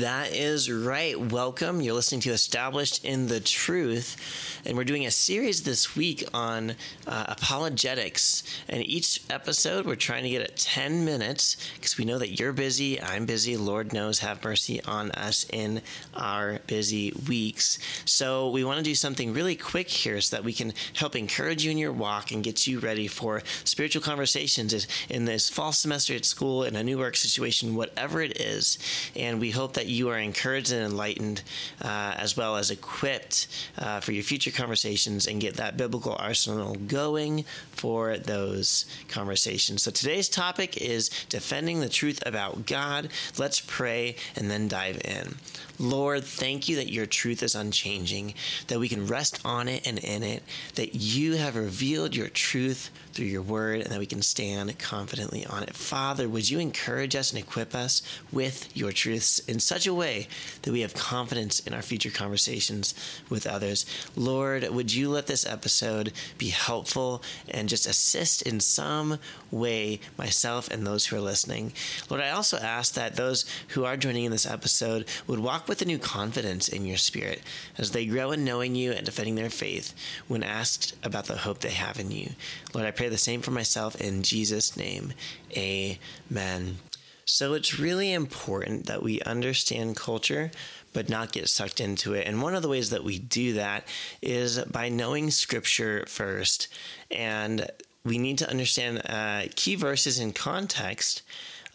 That is right. Welcome. You're listening to Established in the Truth, and we're doing a series this week on uh, apologetics. And each episode, we're trying to get at 10 minutes because we know that you're busy, I'm busy. Lord knows, have mercy on us in our busy weeks. So, we want to do something really quick here so that we can help encourage you in your walk and get you ready for spiritual conversations in this fall semester at school, in a new work situation, whatever it is. And we hope that you are encouraged and enlightened, uh, as well as equipped uh, for your future conversations and get that biblical arsenal going for those conversations. So today's topic is defending the truth about God. Let's pray and then dive in. Lord, thank you that your truth is unchanging, that we can rest on it and in it, that you have revealed your truth through your word, and that we can stand confidently on it. Father, would you encourage us and equip us with your truths in such a way that we have confidence in our future conversations with others? Lord, would you let this episode be helpful and just assist in some way myself and those who are listening? Lord, I also ask that those who are joining in this episode would walk with a new confidence in your spirit as they grow in knowing you and defending their faith when asked about the hope they have in you. Lord, I pray the same for myself in Jesus' name. Amen. So it's really important that we understand culture but not get sucked into it. And one of the ways that we do that is by knowing scripture first. And we need to understand uh, key verses in context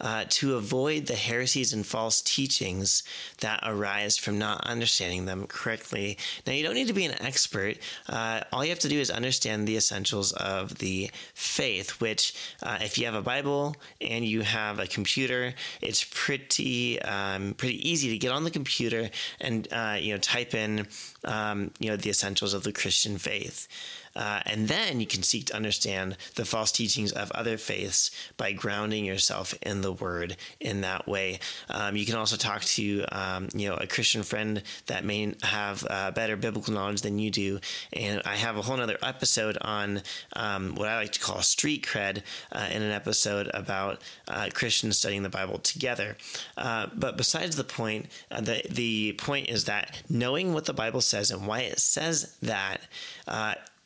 uh, to avoid the heresies and false teachings that arise from not understanding them correctly. Now, you don't need to be an expert. Uh, all you have to do is understand the essentials of the faith, which, uh, if you have a Bible and you have a computer, it's pretty um, pretty easy to get on the computer and uh, you know type in um, you know the essentials of the Christian faith. Uh, and then you can seek to understand the false teachings of other faiths by grounding yourself in the Word in that way. Um, you can also talk to um, you know a Christian friend that may have uh, better biblical knowledge than you do. And I have a whole other episode on um, what I like to call street cred uh, in an episode about uh, Christians studying the Bible together. Uh, but besides the point, uh, the the point is that knowing what the Bible says and why it says that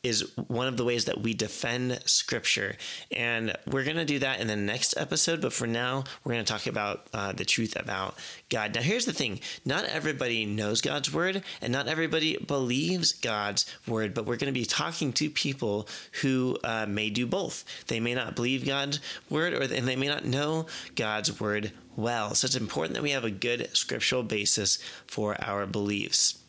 is one of the ways that we defend scripture. And we're going to do that in the next episode. But for now, we're going to talk about uh, the truth about God. Now, here's the thing not everybody knows God's word, and not everybody believes God's word. But we're going to be talking to people who uh, may do both. They may not believe God's word, or and they may not know God's word well. So it's important that we have a good scriptural basis for our beliefs.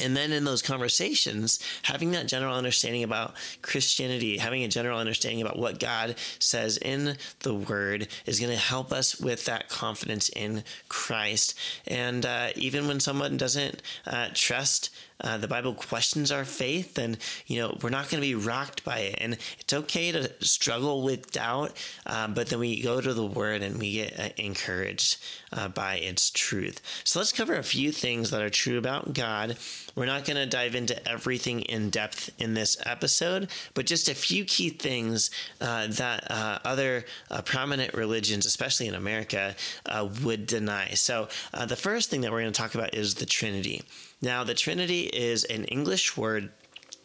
And then in those conversations, having that general understanding about Christianity, having a general understanding about what God says in the Word is going to help us with that confidence in Christ. And uh, even when someone doesn't uh, trust uh, the Bible questions our faith, then you know we're not going to be rocked by it, and it's okay to struggle with doubt. Um, but then we go to the Word and we get uh, encouraged uh, by its truth. So let's cover a few things that are true about God. We're not going to dive into everything in depth in this episode, but just a few key things uh, that uh, other uh, prominent religions, especially in America, would deny. So the first thing that we're going to talk about is the Trinity. Now, the Trinity is an English word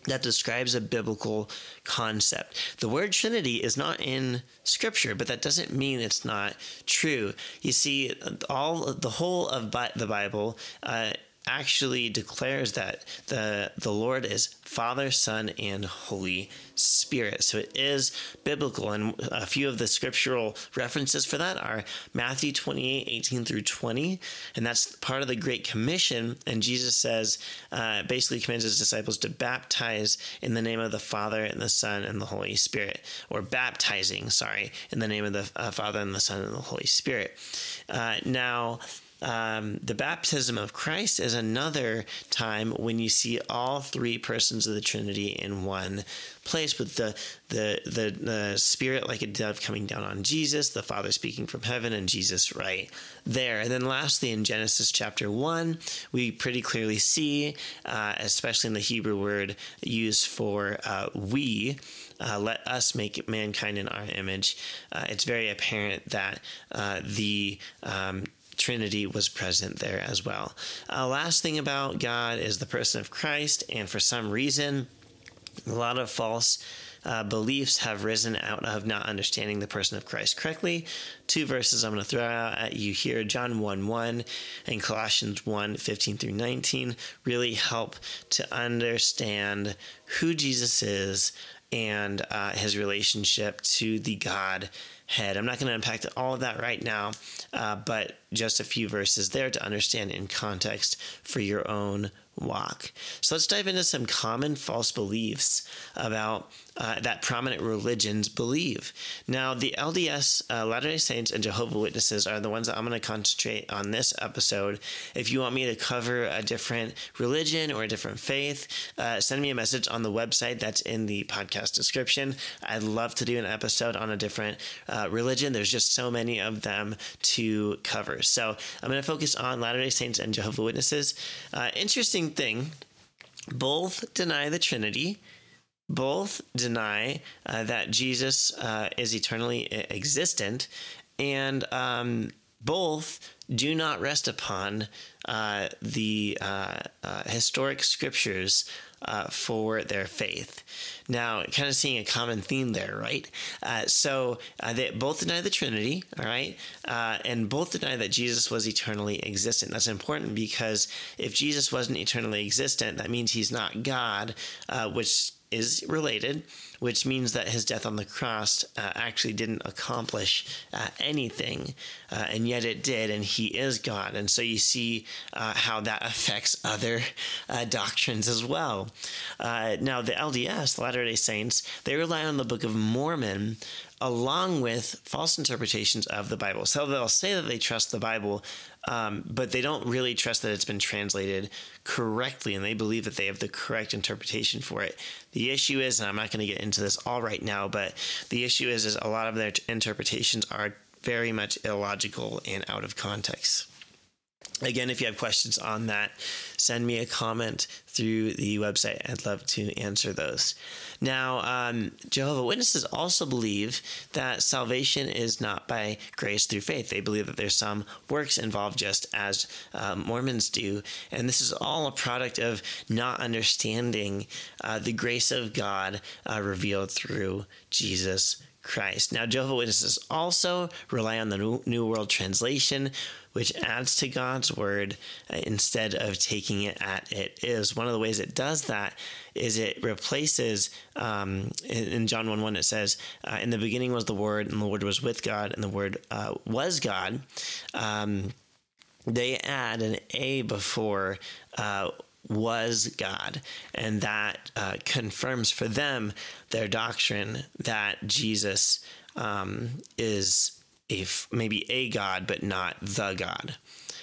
that describes a biblical concept. The word Trinity is not in Scripture, but that doesn't mean it's not true. You see, all the whole of the Bible. Uh, actually declares that the the Lord is Father, Son, and Holy Spirit. So it is biblical. And a few of the scriptural references for that are Matthew 28, 18 through 20. And that's part of the Great Commission. And Jesus says, uh, basically commands his disciples to baptize in the name of the Father and the Son and the Holy Spirit, or baptizing, sorry, in the name of the uh, Father and the Son and the Holy Spirit. Uh, now, um, the baptism of Christ is another time when you see all three persons of the Trinity in one place with the, the the the spirit like a dove coming down on Jesus, the Father speaking from heaven, and Jesus right there. And then lastly, in Genesis chapter one, we pretty clearly see, uh, especially in the Hebrew word used for uh, we. Uh, let us make mankind in our image. Uh, it's very apparent that uh, the um, Trinity was present there as well. Uh, last thing about God is the person of Christ, and for some reason, a lot of false uh, beliefs have risen out of not understanding the person of Christ correctly. Two verses I'm going to throw out at you here John 1 1 and Colossians 1 15 through 19 really help to understand who Jesus is and uh, his relationship to the God head. I'm not going to unpack all of that right now, uh, but just a few verses there to understand in context for your own walk. So let's dive into some common false beliefs about uh, that prominent religions believe. Now, the LDS, uh, Latter day Saints, and Jehovah Witnesses are the ones that I'm going to concentrate on this episode. If you want me to cover a different religion or a different faith, uh, send me a message on the website that's in the podcast description. I'd love to do an episode on a different uh, religion. There's just so many of them to cover. So I'm going to focus on Latter day Saints and Jehovah Witnesses. Uh, interesting thing. Both deny the Trinity. Both deny uh, that Jesus uh, is eternally existent, and um, both do not rest upon uh, the uh, uh, historic scriptures uh, for their faith. Now, kind of seeing a common theme there, right? Uh, so uh, they both deny the Trinity, all right, uh, and both deny that Jesus was eternally existent. That's important because if Jesus wasn't eternally existent, that means he's not God, which is related, which means that his death on the cross uh, actually didn't accomplish uh, anything, uh, and yet it did, and he is God. And so you see uh, how that affects other uh, doctrines as well. Uh, now, the LDS, Latter day Saints, they rely on the Book of Mormon along with false interpretations of the Bible. So they'll say that they trust the Bible, um, but they don't really trust that it's been translated correctly, and they believe that they have the correct interpretation for it. The issue is, and I'm not going to get into this all right now, but the issue is, is a lot of their interpretations are very much illogical and out of context. Again, if you have questions on that, send me a comment through the website. I'd love to answer those. Now, um, Jehovah Witnesses also believe that salvation is not by grace through faith. They believe that there's some works involved, just as uh, Mormons do, and this is all a product of not understanding uh, the grace of God uh, revealed through Jesus Christ. Now, Jehovah Witnesses also rely on the New World Translation, which adds to God's word uh, instead of taking it at it is. One of the ways it does that is it replaces, um, in, John 1 1, it says, uh, In the beginning was the Word, and the Word was with God, and the Word uh, was God. Um, they add an A before uh, was God. And that uh, confirms for them their doctrine that Jesus um, is a, maybe a God, but not the God.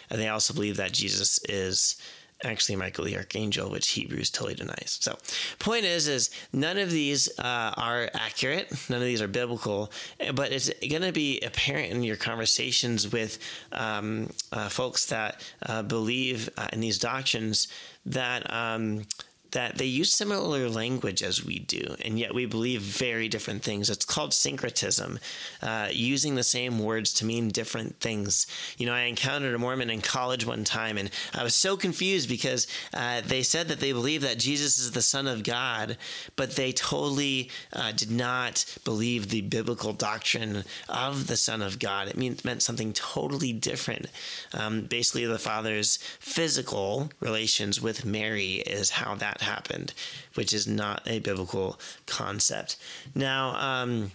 And they also believe that Jesus is actually Michael the Archangel, which Hebrews totally denies. So, point is, is none of these uh, are accurate. None of these are biblical. But it's going to be apparent in your conversations with um, uh, folks that uh, believe uh, in these doctrines that. Um, that they use similar language as we do, and yet we believe very different things. It's called syncretism, uh, using the same words to mean different things. You know, I encountered a Mormon in college one time, and I was so confused because uh, they said that they believe that Jesus is the Son of God, but they totally uh, did not believe the biblical doctrine of the Son of God. It mean, meant something totally different. Um, basically, the Father's physical relations with Mary is how that happened, which is not a biblical concept. Now, um,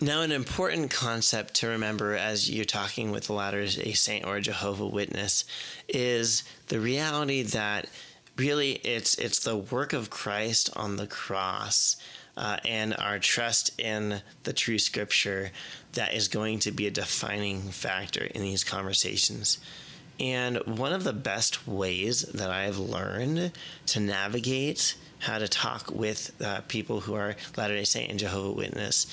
now, an important concept to remember as you're talking with the Latter a Saint or a Jehovah Witness is the reality that really it's it's the work of Christ on the cross uh, and our trust in the true Scripture that is going to be a defining factor in these conversations. And one of the best ways that I've learned to navigate how to talk with uh, people who are Latter day Saint and Jehovah Witness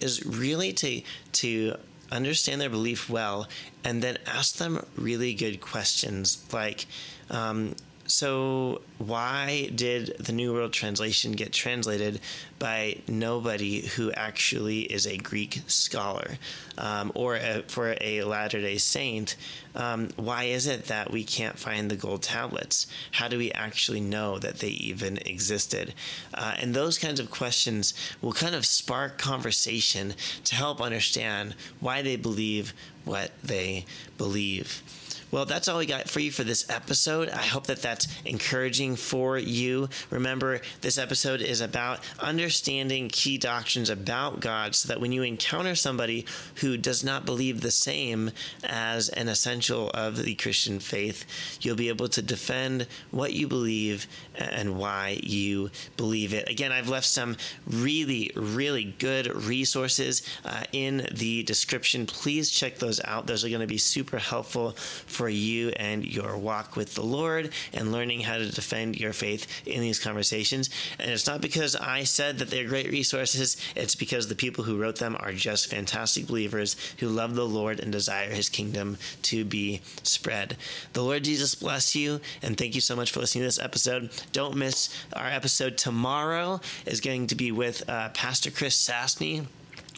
is really to, to understand their belief well and then ask them really good questions. Like, um, so, why did the New World Translation get translated by nobody who actually is a Greek scholar um, or a, for a Latter day Saint? Um, why is it that we can't find the gold tablets? How do we actually know that they even existed? Uh, and those kinds of questions will kind of spark conversation to help understand why they believe what they believe. Well, that's all we got for you for this episode. I hope that that's encouraging for you. Remember, this episode is about understanding key doctrines about God so that when you encounter somebody who does not believe the same as an essential of the Christian faith, you'll be able to defend what you believe and why you believe it. Again, I've left some really, really good resources uh, in the description. Please check those out. Those are going to be super helpful for for you and your walk with the Lord and learning how to defend your faith in these conversations. And it's not because I said that they're great resources, it's because the people who wrote them are just fantastic believers who love the Lord and desire his kingdom to be spread. The Lord Jesus bless you, and thank you so much for listening to this episode. Don't miss our episode tomorrow is going to be with uh, Pastor Chris Sassney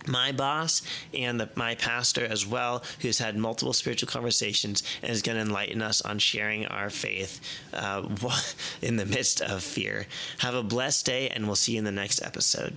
my boss and the, my pastor as well, who's had multiple spiritual conversations and is going to enlighten us on sharing our faith uh, in the midst of fear. Have a blessed day, and we'll see you in the next episode.